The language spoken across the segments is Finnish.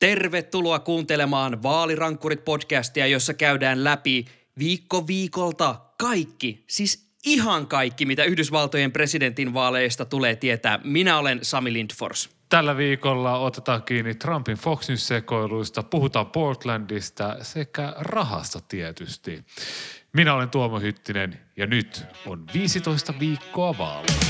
Tervetuloa kuuntelemaan Vaalirankkurit-podcastia, jossa käydään läpi viikko viikolta kaikki, siis ihan kaikki, mitä Yhdysvaltojen presidentin vaaleista tulee tietää. Minä olen Sami Lindfors. Tällä viikolla otetaan kiinni Trumpin Fox News-sekoiluista, puhutaan Portlandista sekä rahasta tietysti. Minä olen Tuomo Hyttinen ja nyt on 15 viikkoa vaaleja.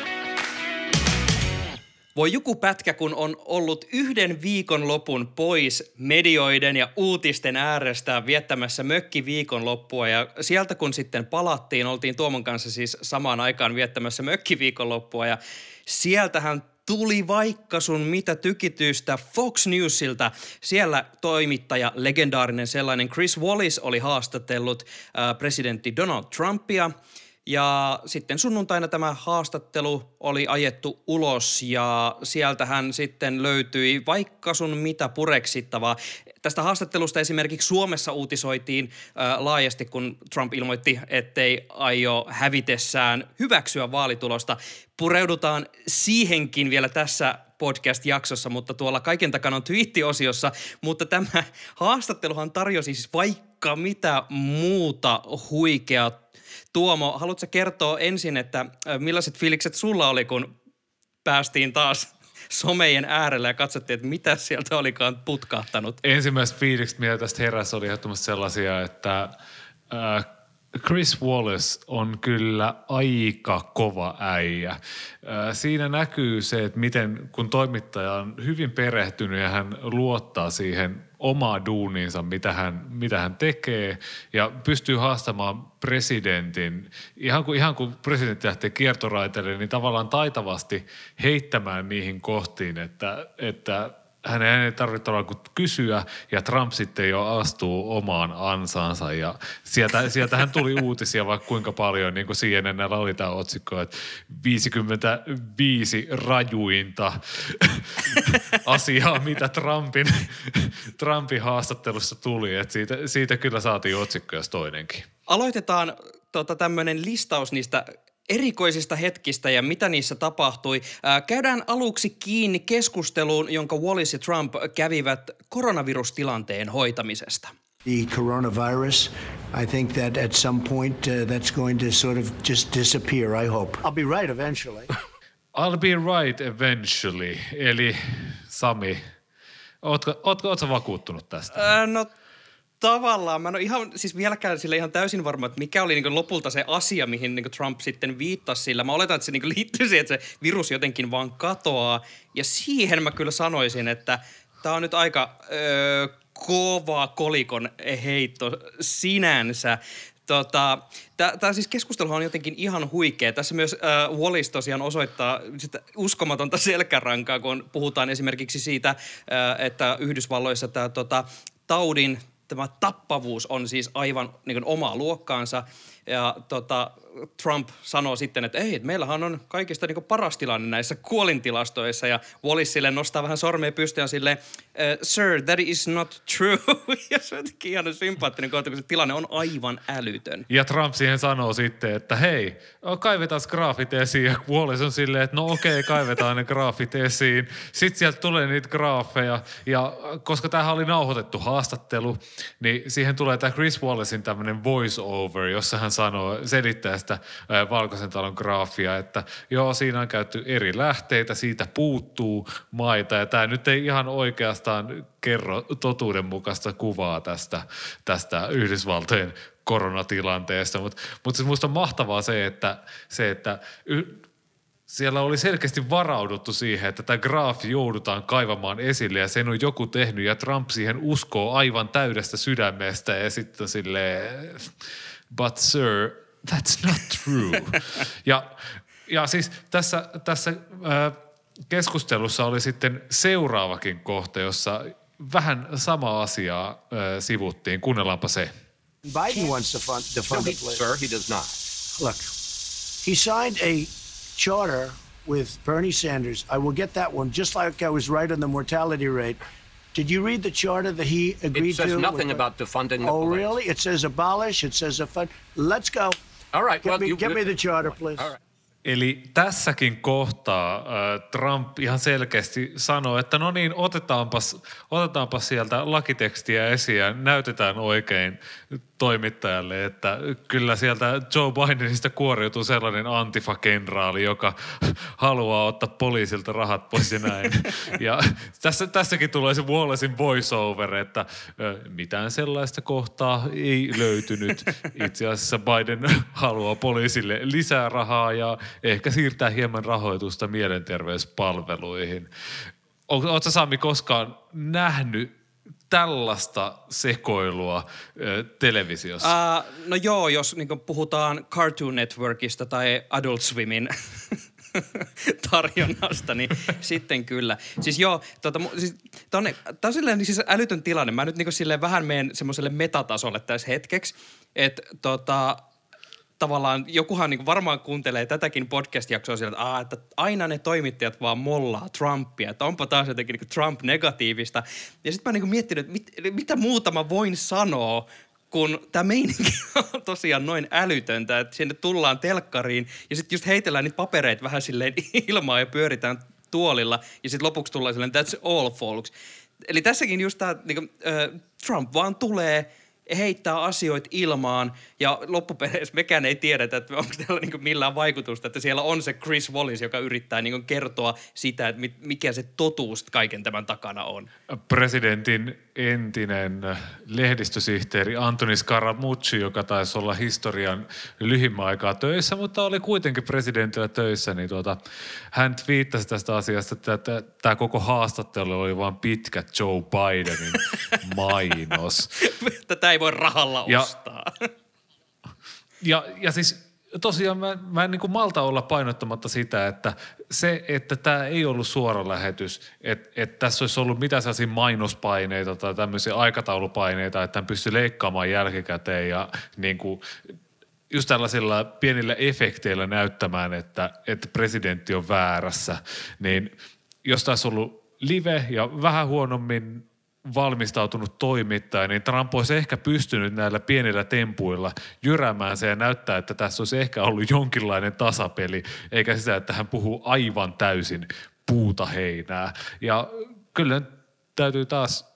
Voi joku pätkä, kun on ollut yhden viikon lopun pois medioiden ja uutisten äärestä viettämässä mökki viikonloppua. Ja sieltä kun sitten palattiin, oltiin Tuomon kanssa siis samaan aikaan viettämässä mökki viikonloppua. Ja sieltähän tuli vaikka sun mitä tykitystä Fox Newsilta. Siellä toimittaja, legendaarinen sellainen Chris Wallace oli haastatellut äh, presidentti Donald Trumpia – ja sitten sunnuntaina tämä haastattelu oli ajettu ulos ja sieltähän sitten löytyi vaikka sun mitä pureksittavaa. Tästä haastattelusta esimerkiksi Suomessa uutisoitiin äh, laajasti, kun Trump ilmoitti, ettei aio hävitessään hyväksyä vaalitulosta. Pureudutaan siihenkin vielä tässä podcast-jaksossa, mutta tuolla kaiken takana on twiittiosiossa. Mutta tämä haastatteluhan tarjosi siis vaikka mitä muuta huikeaa Tuomo, haluatko kertoa ensin, että millaiset fiilikset sulla oli, kun päästiin taas somejen äärelle ja katsottiin, että mitä sieltä olikaan putkahtanut? Ensimmäiset fiilikset, mitä tästä heräsi, oli ehdottomasti sellaisia, että äh, Chris Wallace on kyllä aika kova äijä. Äh, Siinä näkyy se, että miten kun toimittaja on hyvin perehtynyt ja hän luottaa siihen omaa duuniinsa, mitä hän, mitä hän tekee ja pystyy haastamaan presidentin, ihan kuin, ihan kuin presidentti lähtee kiertoraiteille, niin tavallaan taitavasti heittämään niihin kohtiin, että, että hänen ei tarvitse tavallaan kuin kysyä ja Trump sitten jo astuu omaan ansaansa ja sieltä, sieltähän tuli uutisia vaikka kuinka paljon, niin kuin CNN oli tämä otsikko, että 55 rajuinta asiaa, mitä Trumpin, Trumpin haastattelussa tuli, että siitä, siitä kyllä saatiin otsikko jos toinenkin. Aloitetaan tota, tämmöinen listaus niistä erikoisista hetkistä ja mitä niissä tapahtui. Ää, käydään aluksi kiinni keskusteluun, jonka Wallace ja Trump kävivät koronavirustilanteen hoitamisesta. The coronavirus, I think that at some point uh, that's going to sort of just disappear, I hope. I'll be right eventually. I'll be right eventually. Eli Sami, ootko, ootko, ootko vakuuttunut tästä? Ää, no tavallaan, mä en ole ihan, siis vieläkään sille ihan täysin varma, että mikä oli niin lopulta se asia, mihin niin Trump sitten viittasi sillä. Mä oletan, että se niin liittyy siihen, että se virus jotenkin vaan katoaa. Ja siihen mä kyllä sanoisin, että tämä on nyt aika öö, kova kolikon heitto sinänsä. Tota, Tämä siis keskusteluhan on jotenkin ihan huikea. Tässä myös äh, Wallis tosiaan osoittaa sitä uskomatonta selkärankaa, kun puhutaan esimerkiksi siitä, äh, että Yhdysvalloissa tämä tota, taudin tämä tappavuus on siis aivan niin kuin, omaa luokkaansa. Ja tota, Trump sanoo sitten, että ei, meillähän on kaikista niin paras tilanne näissä kuolintilastoissa. Ja Wallis sille nostaa vähän sormea pystyyn silleen, sir, that is not true. ja se on ihan sympaattinen kohta, kun se tilanne on aivan älytön. Ja Trump siihen sanoo sitten, että hei, kaivetaan graafit esiin. Ja Wallace on silleen, että no okei, kaivetaan ne graafit esiin. Sitten sieltä tulee niitä graafeja. Ja koska tämähän oli nauhoitettu haastattelu, niin siihen tulee tämä Chris Wallacein tämmöinen voice over, jossa hän sanoo, selittää sitä Valkoisen talon graafia, että joo, siinä on käytetty eri lähteitä, siitä puuttuu maita. Ja tämä nyt ei ihan oikeastaan kerro totuudenmukaista kuvaa tästä, tästä Yhdysvaltojen koronatilanteesta, mutta mut siis musta on mahtavaa se, että, se, että y- siellä oli selkeästi varauduttu siihen, että tämä graafi joudutaan kaivamaan esille ja sen on joku tehnyt ja Trump siihen uskoo aivan täydestä sydämestä ja sitten sille but sir, that's not true. ja, ja siis tässä, tässä äh, keskustelussa oli sitten seuraavakin kohta, jossa vähän samaa asiaa äh, sivuttiin. Kuunnellaanpa se. Biden wants to fund, to fund No, he, the sir, he does not. Look, he signed a charter with Bernie Sanders. I will get that one, just like I was right on the mortality rate. Did you read the charter that he agreed to? It says to? nothing with- about defunding the Oh, really? It says abolish. It says a fund. Let's go. All right. Get, well, me, you, get me the charter, please. All right. Eli tässäkin kohtaa äh, Trump ihan selkeästi sanoi, että no niin, otetaanpas, otetaanpas sieltä lakitekstiä esiin ja näytetään oikein toimittajalle, että kyllä sieltä Joe Bidenista kuoriutuu sellainen antifa-kenraali, joka haluaa ottaa poliisilta rahat pois ja näin. Ja tässä, tässäkin tulee se Wallacein voiceover, että mitään sellaista kohtaa ei löytynyt. Itse asiassa Biden haluaa poliisille lisää rahaa ja ehkä siirtää hieman rahoitusta mielenterveyspalveluihin. Oletko Sami koskaan nähnyt tällaista sekoilua ö, televisiossa? Uh, no joo, jos niin puhutaan Cartoon Networkista tai Adult Swimin tarjonnasta, niin sitten kyllä. Siis joo, tota, siis, tää on, tää on silleen, niin siis älytön tilanne. Mä nyt niin silleen vähän menen semmoiselle metatasolle tässä hetkeksi, että tota, tavallaan jokuhan niin varmaan kuuntelee tätäkin podcast-jaksoa sillä, että, että aina ne toimittajat vaan mollaa Trumpia, että onpa taas jotenkin niin Trump negatiivista. Ja sitten mä niin miettinyt, että mit, mitä muuta mä voin sanoa, kun tämä meininki on tosiaan noin älytöntä, että sinne tullaan telkkariin ja sitten just heitellään niitä papereita vähän silleen ilmaa ja pyöritään tuolilla ja sitten lopuksi tullaan silleen, that's all folks. Eli tässäkin just tämä, niin äh, Trump vaan tulee heittää asioita ilmaan ja loppupeleissä mekään ei tiedetä, että onko tällä niin millään vaikutusta, että siellä on se Chris Wallis, joka yrittää niin kertoa sitä, että mikä se totuus kaiken tämän takana on. presidentin entinen lehdistösihteeri Antoni Scaramucci, joka taisi olla historian lyhimmän aikaa töissä, mutta oli kuitenkin presidentillä töissä, niin tuota, hän twiittasi tästä asiasta, että, että tämä koko haastattelu oli vain pitkä Joe Bidenin mainos. Tätä ei voi rahalla Ja- ostaa. Ja, ja siis tosiaan mä, mä en niin kuin malta olla painottamatta sitä, että se, että tämä ei ollut suora lähetys, että, että tässä olisi ollut mitä sellaisia mainospaineita tai tämmöisiä aikataulupaineita, että hän pystyy leikkaamaan jälkikäteen ja niin kuin just tällaisilla pienillä efekteillä näyttämään, että, että presidentti on väärässä, niin jos tässä on ollut live ja vähän huonommin valmistautunut toimittaja, niin Trump olisi ehkä pystynyt näillä pienillä tempuilla jyräämään se ja näyttää, että tässä olisi ehkä ollut jonkinlainen tasapeli, eikä sitä, että hän puhuu aivan täysin puuta heinää. Ja kyllä täytyy taas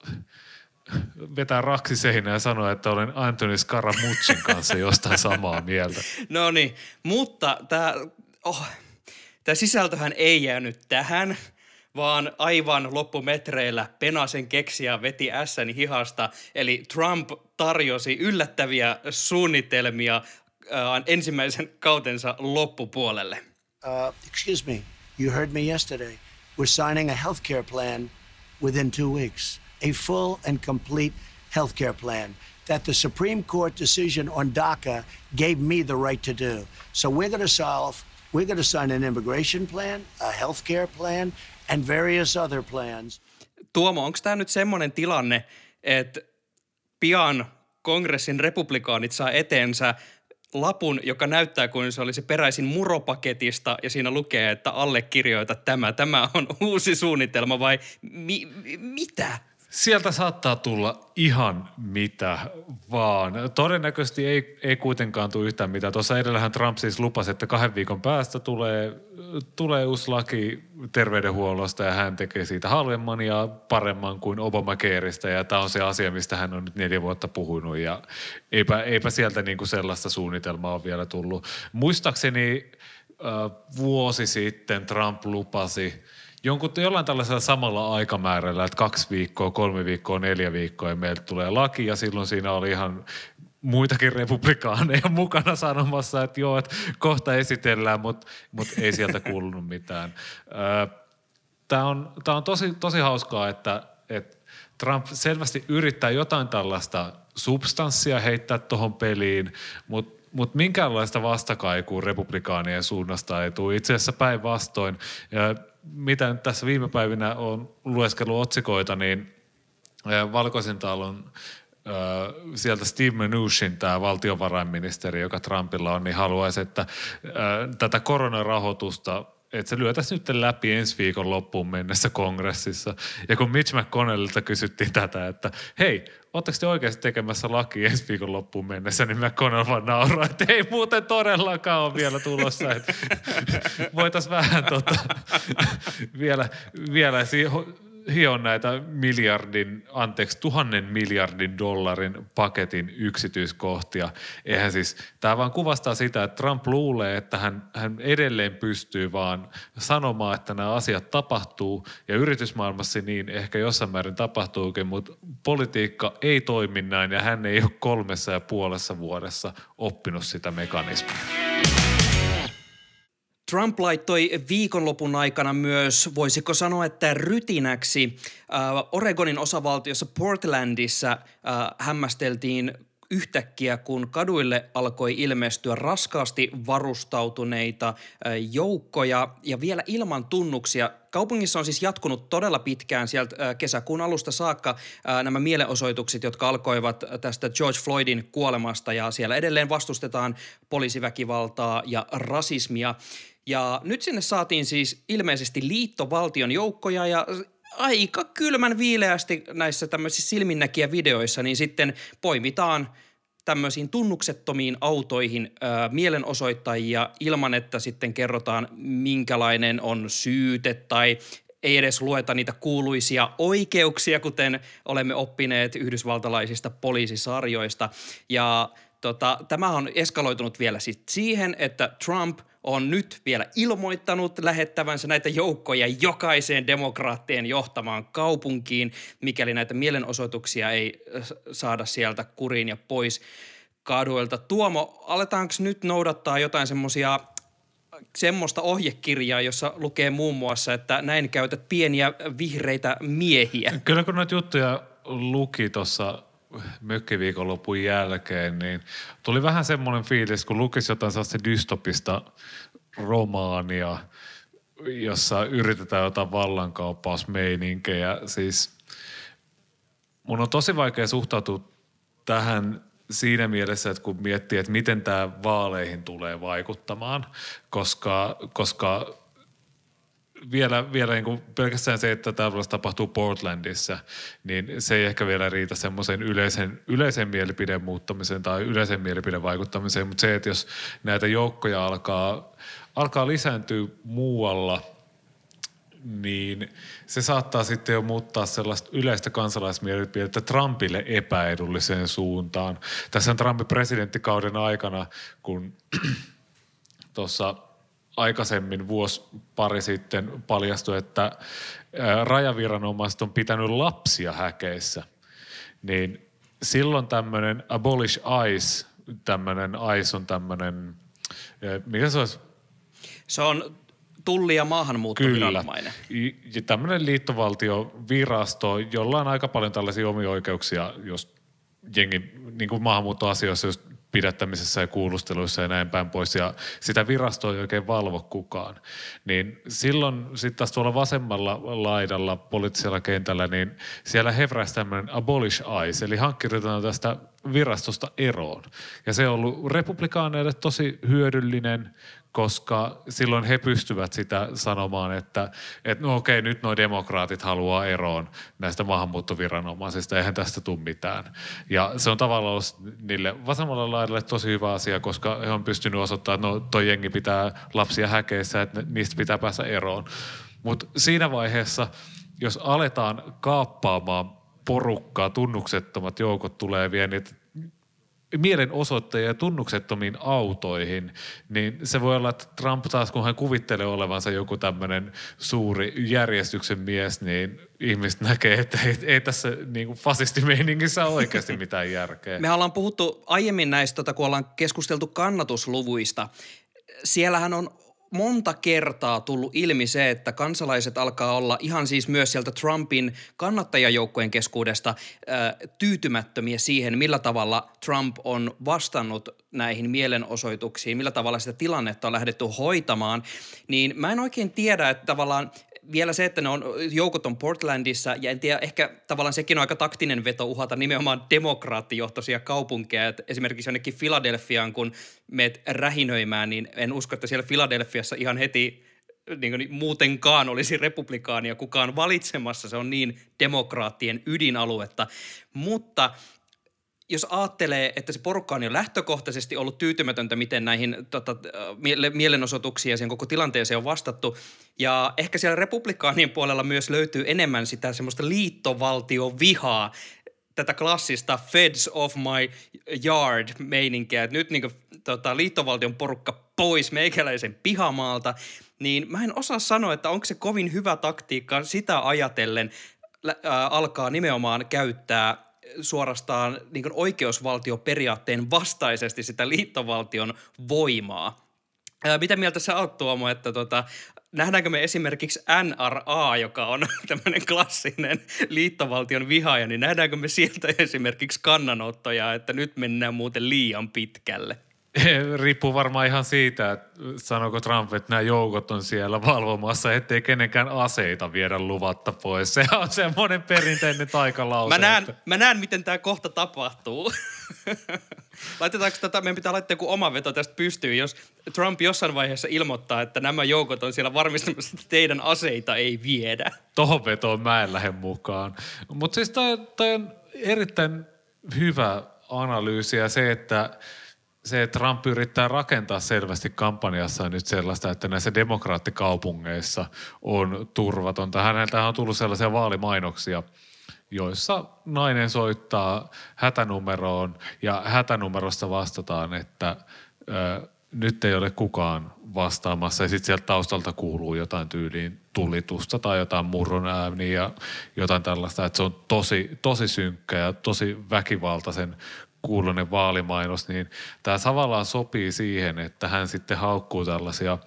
vetää raksi seinään ja sanoa, että olen Anthony Scaramuccin kanssa jostain samaa mieltä. No niin, mutta tämä oh, tää sisältöhän ei jäänyt tähän, vaan aivan loppumetreillä Penasen keksiä veti ässäni hihasta. Eli Trump tarjosi yllättäviä suunnitelmia äh, ensimmäisen kautensa loppupuolelle. Uh, excuse me. You heard me yesterday. We're signing a health care plan within two weeks. A full and complete health care plan that the Supreme Court decision on DACA gave me the right to do. So we're going to solve, we're going to sign an immigration plan, a health care plan, and various other plans. Tuomo, onko tämä nyt semmoinen tilanne, että pian kongressin republikaanit saa eteensä lapun, joka näyttää kuin se olisi peräisin muropaketista ja siinä lukee, että allekirjoita tämä. Tämä on uusi suunnitelma vai mi- mi- mitä? Sieltä saattaa tulla ihan mitä vaan. Todennäköisesti ei, ei kuitenkaan tule yhtään mitään. Tuossa edellähän Trump siis lupasi, että kahden viikon päästä tulee, tulee uusi laki terveydenhuollosta ja hän tekee siitä halvemman ja paremman kuin Obamacareista. Ja tämä on se asia, mistä hän on nyt neljä vuotta puhunut ja eipä, eipä sieltä niinku sellaista suunnitelmaa ole vielä tullut. Muistaakseni äh, vuosi sitten Trump lupasi – jonkun, jollain tällaisella samalla aikamäärällä, että kaksi viikkoa, kolme viikkoa, neljä viikkoa ja meiltä tulee laki ja silloin siinä oli ihan muitakin republikaaneja mukana sanomassa, että joo, että kohta esitellään, mutta mut ei sieltä kuulunut mitään. Tämä on, tää on tosi, tosi hauskaa, että, että Trump selvästi yrittää jotain tällaista substanssia heittää tuohon peliin, mutta mutta minkäänlaista vastakaikua republikaanien suunnasta ei tule. Itse asiassa päinvastoin. Mitä nyt tässä viime päivinä on lueskellut otsikoita, niin Valkoisen talon sieltä Steve Mnuchin, tämä valtiovarainministeri, joka Trumpilla on, niin haluaisi, että tätä koronarahoitusta että se lyötäisi nyt läpi ensi viikon loppuun mennessä kongressissa. Ja kun Mitch McConnellilta kysyttiin tätä, että hei, ootteko te oikeasti tekemässä laki ensi viikon loppuun mennessä, niin McConnell vaan nauraa, että ei muuten todellakaan ole vielä tulossa. Voitaisiin vähän tota, vielä, vielä hion näitä miljardin, anteeksi, tuhannen miljardin dollarin paketin yksityiskohtia. Eihän siis, tämä vaan kuvastaa sitä, että Trump luulee, että hän, hän edelleen pystyy vaan sanomaan, että nämä asiat tapahtuu ja yritysmaailmassa niin ehkä jossain määrin tapahtuukin, mutta politiikka ei toimi näin ja hän ei ole kolmessa ja puolessa vuodessa oppinut sitä mekanismia. Trump laittoi viikonlopun aikana myös, voisiko sanoa, että rytinäksi äh, Oregonin osavaltiossa Portlandissa äh, hämmästeltiin yhtäkkiä, kun kaduille alkoi ilmestyä raskaasti varustautuneita äh, joukkoja ja vielä ilman tunnuksia. Kaupungissa on siis jatkunut todella pitkään sieltä äh, kesäkuun alusta saakka äh, nämä mielenosoitukset, jotka alkoivat tästä George Floydin kuolemasta ja siellä edelleen vastustetaan poliisiväkivaltaa ja rasismia. Ja nyt sinne saatiin siis ilmeisesti liittovaltion joukkoja ja aika kylmän viileästi näissä tämmöisissä silminnäkiä videoissa, niin sitten poimitaan tämmöisiin tunnuksettomiin autoihin ö, mielenosoittajia ilman, että sitten kerrotaan minkälainen on syyte tai ei edes lueta niitä kuuluisia oikeuksia, kuten olemme oppineet yhdysvaltalaisista poliisisarjoista. Ja tota, tämä on eskaloitunut vielä sit siihen, että Trump – on nyt vielä ilmoittanut lähettävänsä näitä joukkoja jokaiseen demokraattien johtamaan kaupunkiin, mikäli näitä mielenosoituksia ei äh, saada sieltä kuriin ja pois kaduilta. Tuomo, aletaanko nyt noudattaa jotain semmoisia semmoista ohjekirjaa, jossa lukee muun muassa, että näin käytät pieniä vihreitä miehiä. Kyllä kun noita juttuja luki tuossa mökkiviikonlopun jälkeen, niin tuli vähän semmoinen fiilis, kun lukisi jotain sellaista dystopista romaania, jossa yritetään jotain vallankauppausmeininkejä. Siis mun on tosi vaikea suhtautua tähän siinä mielessä, että kun miettii, että miten tämä vaaleihin tulee vaikuttamaan, koska, koska vielä, vielä niin kuin pelkästään se, että tämä tapahtuu Portlandissa, niin se ei ehkä vielä riitä semmoisen yleisen, yleisen mielipiden muuttamiseen tai yleisen mielipiden vaikuttamiseen, mutta se, että jos näitä joukkoja alkaa, alkaa lisääntyä muualla, niin se saattaa sitten jo muuttaa sellaista yleistä kansalaismielipidettä Trumpille epäedulliseen suuntaan. Tässä on Trumpin presidenttikauden aikana, kun tuossa aikaisemmin vuosi pari sitten paljastui, että rajaviranomaiset on pitänyt lapsia häkeissä, niin silloin tämmöinen abolish ICE, tämmöinen ICE on tämmöinen, mikä se olisi? Se on tulli- ja maahanmuuttoviranomainen. Kyllä. Tämmöinen liittovaltiovirasto, jolla on aika paljon tällaisia omia oikeuksia, jos jengi niin kuin maahanmuuttoasioissa, jos pidättämisessä ja kuulusteluissa ja näin päin pois, ja sitä virastoa ei oikein valvo kukaan. Niin silloin sitten taas tuolla vasemmalla laidalla poliittisella kentällä, niin siellä hevräisi tämmöinen abolish eyes, eli hankkiudutaan tästä virastosta eroon. Ja se on ollut republikaaneille tosi hyödyllinen, koska silloin he pystyvät sitä sanomaan, että, että no okei, nyt nuo demokraatit haluaa eroon näistä maahanmuuttoviranomaisista, eihän tästä tule mitään. Ja se on tavallaan ollut niille vasemmalle laidalle tosi hyvä asia, koska he on pystynyt osoittamaan, että no toi jengi pitää lapsia häkeissä, että niistä pitää päästä eroon. Mutta siinä vaiheessa, jos aletaan kaappaamaan porukkaa, tunnuksettomat joukot tulee vielä niitä mielenosoittajia tunnuksettomiin autoihin, niin se voi olla, että Trump taas, kun hän kuvittelee olevansa joku tämmöinen suuri järjestyksen mies, niin ihmiset näkee, että ei, ei tässä niin kuin fasistimeiningissä ole oikeasti mitään järkeä. Me ollaan puhuttu aiemmin näistä, tota, kun ollaan keskusteltu kannatusluvuista. Siellähän on monta kertaa tullut ilmi se, että kansalaiset alkaa olla ihan siis myös sieltä Trumpin kannattajajoukkojen keskuudesta ää, tyytymättömiä siihen, millä tavalla Trump on vastannut näihin mielenosoituksiin, millä tavalla sitä tilannetta on lähdetty hoitamaan, niin mä en oikein tiedä, että tavallaan vielä se, että ne on, joukot on Portlandissa ja en tiedä, ehkä tavallaan sekin on aika taktinen veto uhata nimenomaan demokraattijohtoisia kaupunkeja. Et esimerkiksi jonnekin Filadelfiaan, kun meet rähinöimään, niin en usko, että siellä Filadelfiassa ihan heti niin kuin muutenkaan olisi republikaania kukaan valitsemassa. Se on niin demokraattien ydinaluetta. Mutta jos ajattelee, että se porukka on jo lähtökohtaisesti ollut tyytymätöntä, miten näihin tota, mielenosoituksiin ja siihen koko tilanteeseen on vastattu, ja ehkä siellä republikaanien puolella myös löytyy enemmän sitä semmoista liittovaltiovihaa, tätä klassista feds of my yard meininkiä, että nyt niin kuin, tota, liittovaltion porukka pois meikäläisen pihamaalta, niin mä en osaa sanoa, että onko se kovin hyvä taktiikka sitä ajatellen alkaa nimenomaan käyttää suorastaan niin oikeusvaltioperiaatteen vastaisesti sitä liittovaltion voimaa. Ää, mitä mieltä sä oot Tuomo, että tota, nähdäänkö me esimerkiksi NRA, joka on tämmöinen klassinen liittovaltion vihaaja, niin nähdäänkö me sieltä esimerkiksi kannanottoja, että nyt mennään muuten liian pitkälle? Riippuu varmaan ihan siitä, että sanooko Trump, että nämä joukot on siellä valvomassa, ettei kenenkään aseita viedä luvatta pois. Se on semmoinen perinteinen taikalause. Mä näen, että... mä näen miten tämä kohta tapahtuu. Laitetaanko tätä, meidän pitää laittaa joku oma veto tästä pystyyn, jos Trump jossain vaiheessa ilmoittaa, että nämä joukot on siellä varmistamassa, että teidän aseita ei viedä. Tohon vetoon mä en lähde mukaan. Mutta siis toi on erittäin hyvä analyysi ja se, että se, että Trump yrittää rakentaa selvästi kampanjassa nyt sellaista, että näissä demokraattikaupungeissa on turvatonta. Häneltä on tullut sellaisia vaalimainoksia, joissa nainen soittaa hätänumeroon ja hätänumerosta vastataan, että ö, nyt ei ole kukaan vastaamassa ja sitten sieltä taustalta kuuluu jotain tyyliin tulitusta tai jotain murron ääniä ja jotain tällaista, että se on tosi, tosi synkkä ja tosi väkivaltaisen kuuluinen vaalimainos, niin tämä tavallaan sopii siihen, että hän sitten haukkuu tällaisia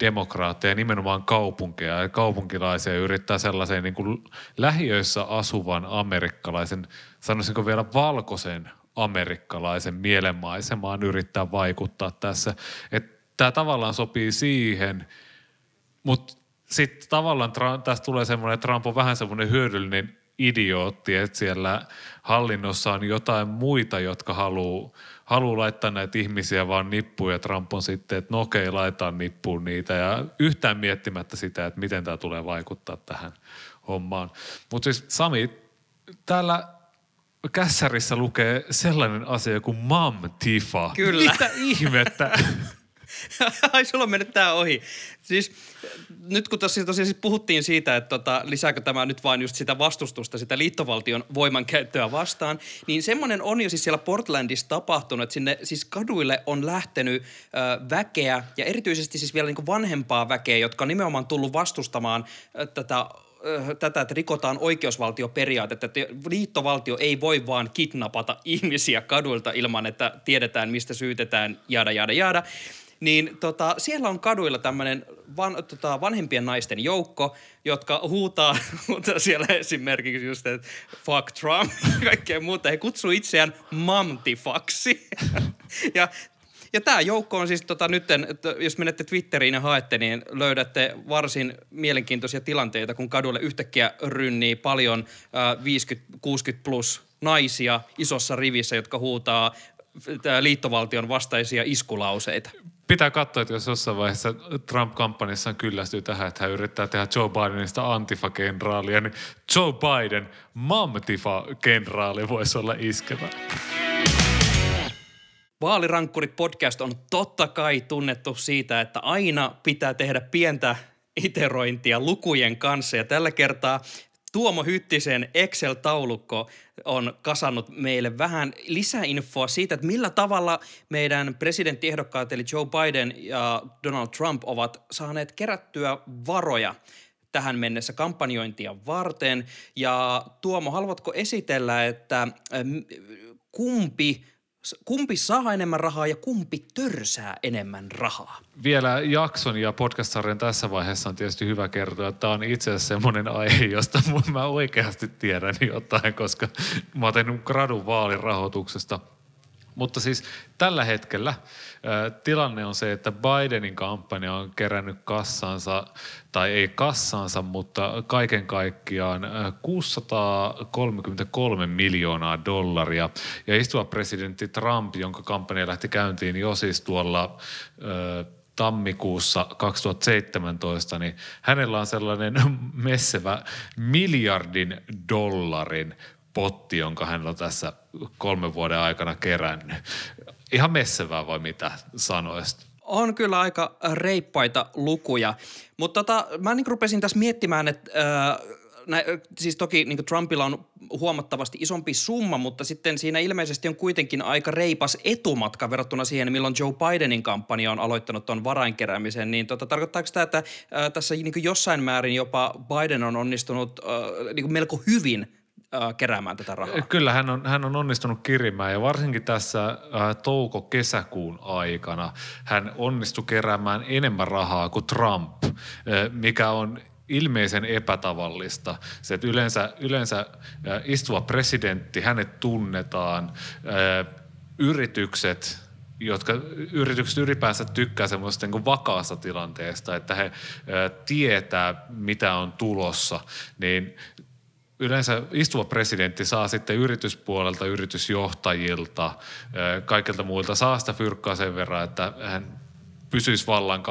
demokraatteja, nimenomaan kaupunkeja ja kaupunkilaisia yrittää sellaiseen niin kuin lähiöissä asuvan amerikkalaisen, sanoisinko vielä valkoisen amerikkalaisen mielenmaisemaan yrittää vaikuttaa tässä. Tämä tavallaan sopii siihen, mutta sitten tavallaan tästä tulee semmoinen, että Trump on vähän semmoinen hyödyllinen idiootti, että siellä hallinnossa on jotain muita, jotka haluaa haluu laittaa näitä ihmisiä vaan nippuun ja Trump on sitten, että no okei, laitetaan nippuun niitä ja yhtään miettimättä sitä, että miten tämä tulee vaikuttaa tähän hommaan. Mutta siis Sami, täällä kässärissä lukee sellainen asia kuin Mam Tifa. Kyllä. Mitä ihmettä? Ai, sulla on mennyt tää ohi. Siis nyt kun tosiaan, tosiaan siis puhuttiin siitä, että tota, lisääkö tämä nyt vain just sitä vastustusta, sitä liittovaltion voimankäyttöä vastaan, niin semmoinen on jo siis siellä Portlandissa tapahtunut, että sinne siis kaduille on lähtenyt ö, väkeä ja erityisesti siis vielä niin vanhempaa väkeä, jotka on nimenomaan tullut vastustamaan ö, tätä tätä, että rikotaan oikeusvaltioperiaatetta, että liittovaltio ei voi vaan kidnapata ihmisiä kaduilta ilman, että tiedetään, mistä syytetään, jada, jada, jada niin tota, siellä on kaduilla tämmöinen van, tota, vanhempien naisten joukko, jotka huutaa, huutaa siellä esimerkiksi just, että fuck Trump ja kaikkea muuta. He kutsuu itseään mamtifaksi. ja ja tämä joukko on siis tota, nyt, jos menette Twitteriin ja haette, niin löydätte varsin mielenkiintoisia tilanteita, kun kadulle yhtäkkiä rynnii paljon äh, 50-60 plus naisia isossa rivissä, jotka huutaa liittovaltion vastaisia iskulauseita pitää katsoa, että jos jossain vaiheessa Trump-kampanjassa kyllästyy tähän, että hän yrittää tehdä Joe Bidenista antifa-kenraalia, niin Joe Biden mamtifa-kenraali voisi olla iskevä. Vaalirankkurit podcast on totta kai tunnettu siitä, että aina pitää tehdä pientä iterointia lukujen kanssa ja tällä kertaa Tuomo Hyttisen Excel-taulukko on kasannut meille vähän lisäinfoa siitä, että millä tavalla meidän presidenttiehdokkaat eli Joe Biden ja Donald Trump ovat saaneet kerättyä varoja tähän mennessä kampanjointia varten. Ja Tuomo, haluatko esitellä, että kumpi kumpi saa enemmän rahaa ja kumpi törsää enemmän rahaa? Vielä jakson ja podcast-sarjan tässä vaiheessa on tietysti hyvä kertoa, että tämä on itse asiassa semmoinen aihe, josta mä oikeasti tiedän jotain, koska mä oon tehnyt gradun vaalirahoituksesta Mutta siis tällä hetkellä tilanne on se, että Bidenin kampanja on kerännyt kassansa, tai ei kassansa, mutta kaiken kaikkiaan äh, 633 miljoonaa dollaria. Ja istuva presidentti Trump, jonka kampanja lähti käyntiin jo siis tuolla tammikuussa 2017, niin hänellä on sellainen messevä miljardin dollarin potti, jonka hän on tässä kolmen vuoden aikana kerännyt. Ihan messevää vai mitä sanoisit? On kyllä aika reippaita lukuja, mutta tota, mä niin rupesin tässä miettimään, että äh, nä, siis toki niin Trumpilla on huomattavasti isompi summa, mutta sitten siinä ilmeisesti on kuitenkin aika reipas etumatka verrattuna siihen, milloin Joe Bidenin kampanja on aloittanut tuon varainkeräämisen. Niin tota, tarkoittaako tämä, että äh, tässä niin jossain määrin jopa Biden on onnistunut äh, niin melko hyvin keräämään tätä rahaa. Kyllä, hän on, hän on onnistunut kirimään ja varsinkin tässä äh, touko-kesäkuun aikana hän onnistui keräämään enemmän rahaa kuin Trump, äh, mikä on ilmeisen epätavallista. Se, että yleensä, yleensä äh, istuva presidentti, hänet tunnetaan, äh, yritykset, jotka yritykset ylipäänsä tykkää semmoista niin vakaasta tilanteesta, että he äh, tietää, mitä on tulossa, niin yleensä istuva presidentti saa sitten yrityspuolelta, yritysjohtajilta, kaikilta muilta saa sitä fyrkkaa sen verran, että hän pysyisi vallan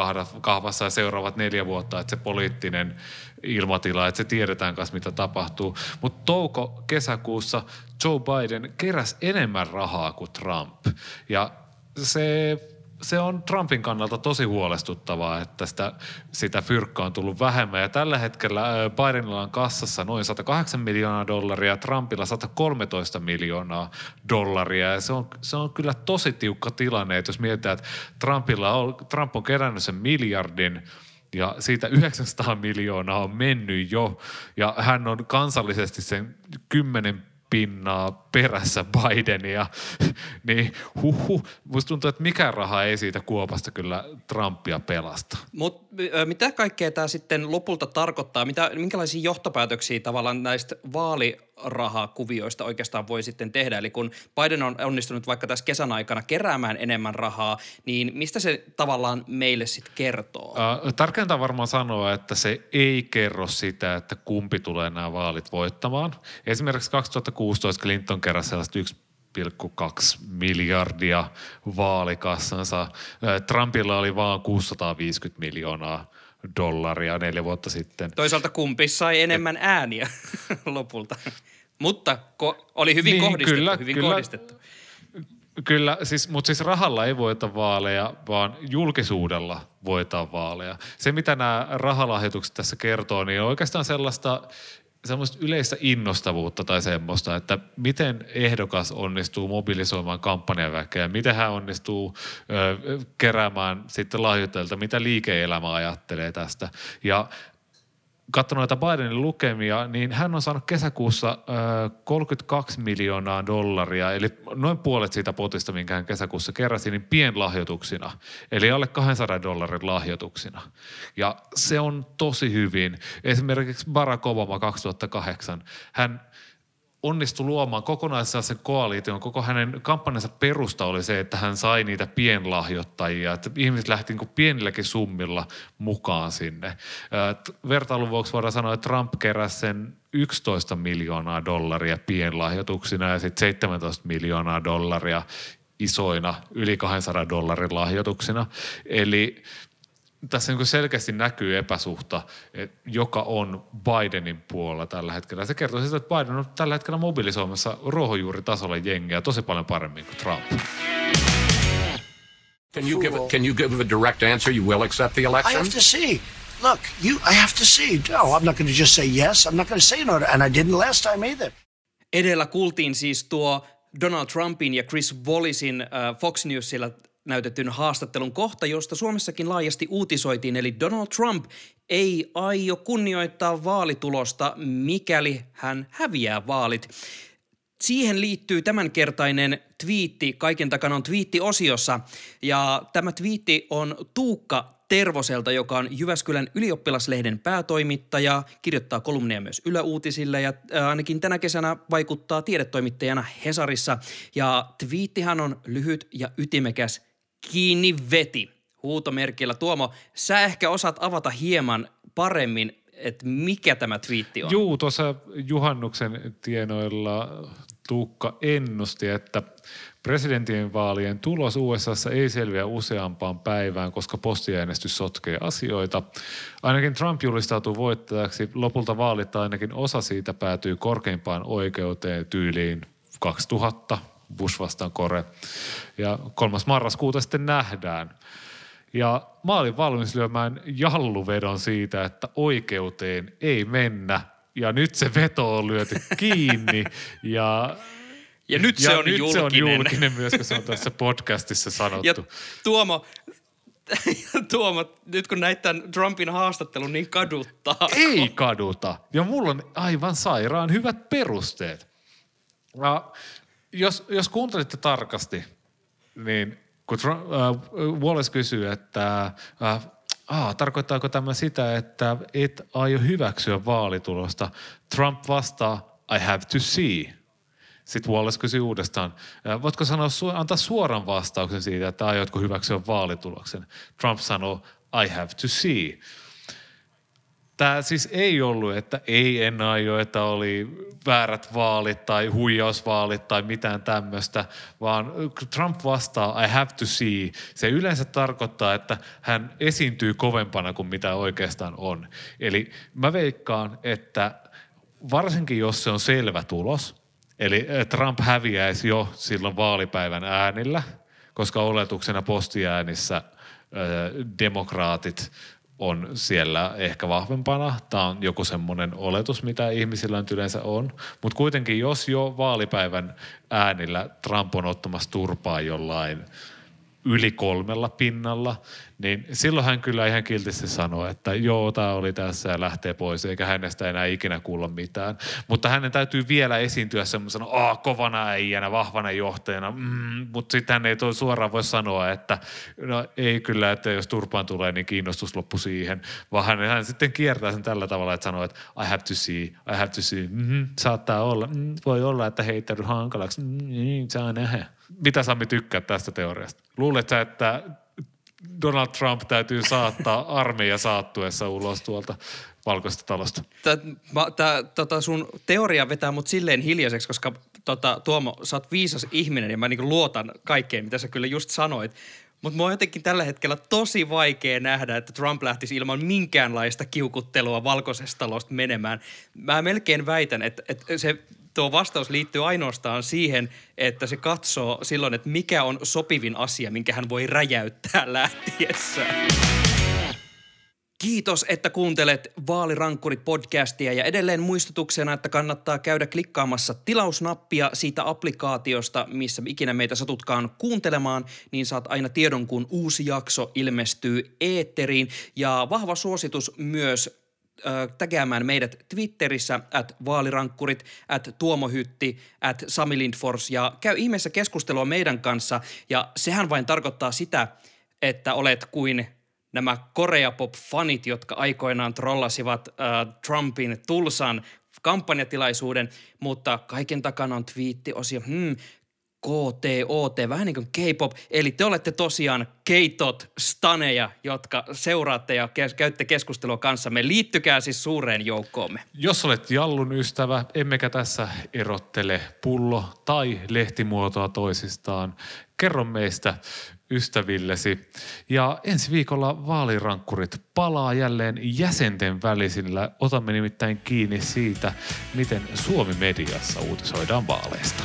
kahvassa ja seuraavat neljä vuotta, että se poliittinen ilmatila, että se tiedetään kanssa, mitä tapahtuu. Mutta touko-kesäkuussa Joe Biden keräsi enemmän rahaa kuin Trump. Ja se se on Trumpin kannalta tosi huolestuttavaa, että sitä, sitä fyrkkaa on tullut vähemmän. Ja tällä hetkellä Bidenilla on kassassa noin 108 miljoonaa dollaria, Trumpilla 113 miljoonaa dollaria. Ja se on, se on kyllä tosi tiukka tilanne, että jos mietitään, että Trumpilla on, Trump on kerännyt sen miljardin – ja siitä 900 miljoonaa on mennyt jo, ja hän on kansallisesti sen 10 pinnaa perässä Bidenia, niin huhu, musta tuntuu, että mikä raha ei siitä kuopasta kyllä Trumpia pelasta. Mutta mitä kaikkea tämä sitten lopulta tarkoittaa? Mitä, minkälaisia johtopäätöksiä tavallaan näistä vaalirahakuvioista oikeastaan voi sitten tehdä? Eli kun Biden on onnistunut vaikka tässä kesän aikana keräämään enemmän rahaa, niin mistä se tavallaan meille sitten kertoo? Äh, tärkeintä varmaan sanoa, että se ei kerro sitä, että kumpi tulee nämä vaalit voittamaan. Esimerkiksi 2016 Clinton keräsi sellaista 1,2 miljardia vaalikassansa. Trumpilla oli vain 650 miljoonaa dollaria neljä vuotta sitten. Toisaalta kumpi sai enemmän Et... ääniä lopulta. Mutta ko- oli hyvin niin, kohdistettu. Kyllä, hyvin kyllä, kohdistettu. Kyllä, siis, mutta siis rahalla ei voita vaaleja, vaan julkisuudella voitaan vaaleja. Se, mitä nämä rahalahjoitukset tässä kertoo, niin on oikeastaan sellaista semmoista yleistä innostavuutta tai semmoista, että miten ehdokas onnistuu mobilisoimaan kampanjaväkeä, miten hän onnistuu ö, keräämään sitten lahjoittajilta, mitä liike-elämä ajattelee tästä. Ja katsonut noita Bidenin lukemia, niin hän on saanut kesäkuussa äh, 32 miljoonaa dollaria, eli noin puolet siitä potista, minkä hän kesäkuussa keräsi, niin pienlahjoituksina, eli alle 200 dollarin lahjoituksina. Ja se on tosi hyvin. Esimerkiksi Barack Obama 2008, hän onnistui luomaan kokonaisen koalition. Koko hänen kampanjansa perusta oli se, että hän sai niitä pienlahjoittajia. Että ihmiset lähti niin pienilläkin summilla mukaan sinne. Vertailun vuoksi voidaan sanoa, että Trump keräsi sen 11 miljoonaa dollaria pienlahjoituksina ja sitten 17 miljoonaa dollaria isoina yli 200 dollarin lahjoituksina. Eli tässä niin selkeästi näkyy epäsuhta, joka on Bidenin puolella tällä hetkellä. Se kertoo sitä, että Biden on tällä hetkellä mobilisoimassa ruohonjuuritasolla jengiä tosi paljon paremmin kuin Trump. Can you give a, can you give a direct answer? You will accept the election? I have to see. Look, you. I have to see. No, I'm not going to just say yes. I'm not going to say no, and I didn't last time either. Edellä kuultiin siis tuo Donald Trumpin ja Chris Wallisin uh, Fox Newsilla näytetyn haastattelun kohta, josta Suomessakin laajasti uutisoitiin, eli Donald Trump ei aio kunnioittaa vaalitulosta, mikäli hän häviää vaalit. Siihen liittyy tämänkertainen twiitti, kaiken takana on twiitti-osiossa, ja tämä twiitti on Tuukka Tervoselta, joka on Jyväskylän ylioppilaslehden päätoimittaja, kirjoittaa kolumneja myös Yle-uutisille ja äh, ainakin tänä kesänä vaikuttaa tiedetoimittajana Hesarissa. Ja twiittihän on lyhyt ja ytimekäs kiinni veti huutomerkillä. Tuomo, sä ehkä osaat avata hieman paremmin, että mikä tämä twiitti on. Juu, tuossa juhannuksen tienoilla Tuukka ennusti, että presidentinvaalien tulos USAssa ei selviä useampaan päivään, koska postiäänestys sotkee asioita. Ainakin Trump julistautuu voittajaksi. Lopulta vaalit ainakin osa siitä päätyy korkeimpaan oikeuteen tyyliin 2000, Bush vastaan Kore. Ja kolmas marraskuuta sitten nähdään. Ja mä olin valmis lyömään jalluvedon siitä, että oikeuteen ei mennä. Ja nyt se veto on lyöty kiinni. ja Ja nyt se on nyt julkinen. se on julkinen myös, kun se on tässä podcastissa sanottu. Ja Tuomo, Tuomo, nyt kun näit tämän Trumpin haastattelun, niin kaduttaa. Ei kaduta. Ja mulla on aivan sairaan hyvät perusteet. Ja jos, jos kuuntelitte tarkasti, niin kun äh, Wallace kysyy, että äh, ah, tarkoittaako tämä sitä, että et aio hyväksyä vaalitulosta, Trump vastaa, I have to see. Sitten Wallace kysyy uudestaan, äh, voitko sanoa, antaa suoran vastauksen siitä, että aiotko hyväksyä vaalituloksen? Trump sanoo, I have to see. Tämä siis ei ollut, että ei en aio, että oli väärät vaalit tai huijausvaalit tai mitään tämmöistä, vaan Trump vastaa I have to see. Se yleensä tarkoittaa, että hän esiintyy kovempana kuin mitä oikeastaan on. Eli mä veikkaan, että varsinkin jos se on selvä tulos, eli eh, Trump häviäisi jo silloin vaalipäivän äänillä, koska oletuksena postiäänissä ö, demokraatit on siellä ehkä vahvempana. Tämä on joku semmoinen oletus, mitä ihmisillä nyt yleensä on. Mutta kuitenkin, jos jo vaalipäivän äänillä Trump on ottamassa turpaa jollain yli kolmella pinnalla, niin silloin hän kyllä ihan kiltisti sanoo, että joo, tämä oli tässä ja lähtee pois, eikä hänestä enää ikinä kuulla mitään. Mutta hänen täytyy vielä esiintyä semmoisena oh, kovana äijänä, vahvana johtajana, mm, mutta sitten hän ei toi suoraan voi sanoa, että no ei kyllä, että jos turpaan tulee, niin kiinnostus loppu siihen, vaan hän, hän sitten kiertää sen tällä tavalla, että sanoo, että I have to see, I have to see, mm-hmm, saattaa olla, mm, voi olla, että heittäydy hankalaksi, mm, mm, saa nähdä. Mitä Sami tykkää tästä teoriasta? Luulet sä, että Donald Trump täytyy saattaa armeija saattuessa ulos tuolta valkoista talosta? Tää, mä, tää, tota sun teoria vetää mut silleen hiljaiseksi, koska tota, Tuomo, sä oot viisas ihminen ja mä niinku luotan kaikkeen, mitä sä kyllä just sanoit. Mutta mua on jotenkin tällä hetkellä tosi vaikea nähdä, että Trump lähtisi ilman minkäänlaista kiukuttelua valkoisesta talosta menemään. Mä melkein väitän, että, että se tuo vastaus liittyy ainoastaan siihen, että se katsoo silloin, että mikä on sopivin asia, minkä hän voi räjäyttää lähtiessään. Kiitos, että kuuntelet Vaalirankkurit-podcastia ja edelleen muistutuksena, että kannattaa käydä klikkaamassa tilausnappia siitä applikaatiosta, missä ikinä meitä satutkaan kuuntelemaan, niin saat aina tiedon, kun uusi jakso ilmestyy eetteriin. Ja vahva suositus myös tägäämään meidät Twitterissä at vaalirankkurit, at tuomohytti, at Sami Lindfors. Ja käy ihmeessä keskustelua meidän kanssa. Ja sehän vain tarkoittaa sitä, että olet kuin nämä Korea-pop-fanit, jotka aikoinaan trollasivat äh, Trumpin Tulsan kampanjatilaisuuden, mutta kaiken takana on twiittiosio, hmm, KTOT, vähän niin kuin K-pop. Eli te olette tosiaan keitot, staneja, jotka seuraatte ja kes- käytte keskustelua kanssamme. Liittykää siis suureen joukkoomme. Jos olet Jallun ystävä, emmekä tässä erottele pullo- tai lehtimuotoa toisistaan. Kerro meistä ystävillesi. Ja ensi viikolla vaalirankkurit palaa jälleen jäsenten välisillä. Otamme nimittäin kiinni siitä, miten Suomi-mediassa uutisoidaan vaaleista.